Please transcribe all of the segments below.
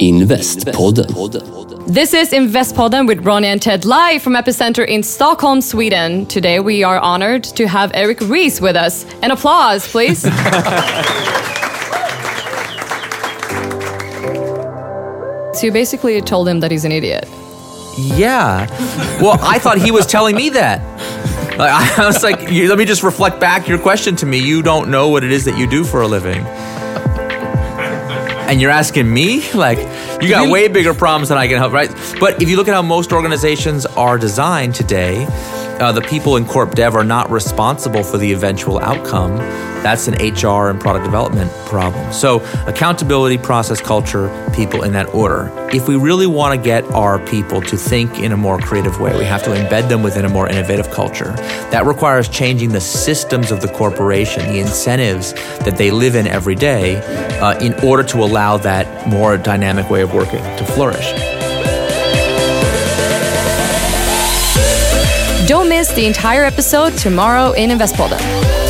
Investpodden. This is Investpodden with Ronnie and Ted live from Epicenter in Stockholm, Sweden. Today we are honored to have Eric Ries with us. An applause, please. so you basically told him that he's an idiot. Yeah. Well, I thought he was telling me that. Like, I was like, you, let me just reflect back your question to me. You don't know what it is that you do for a living. And you're asking me? Like, you got way bigger problems than I can help, right? But if you look at how most organizations are designed today, uh, the people in corp dev are not responsible for the eventual outcome. That's an HR and product development problem. So, accountability, process, culture, people in that order. If we really want to get our people to think in a more creative way, we have to embed them within a more innovative culture. That requires changing the systems of the corporation, the incentives that they live in every day, uh, in order to allow that more dynamic way of working to flourish. Don't miss the entire episode tomorrow in Investpodden.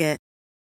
It.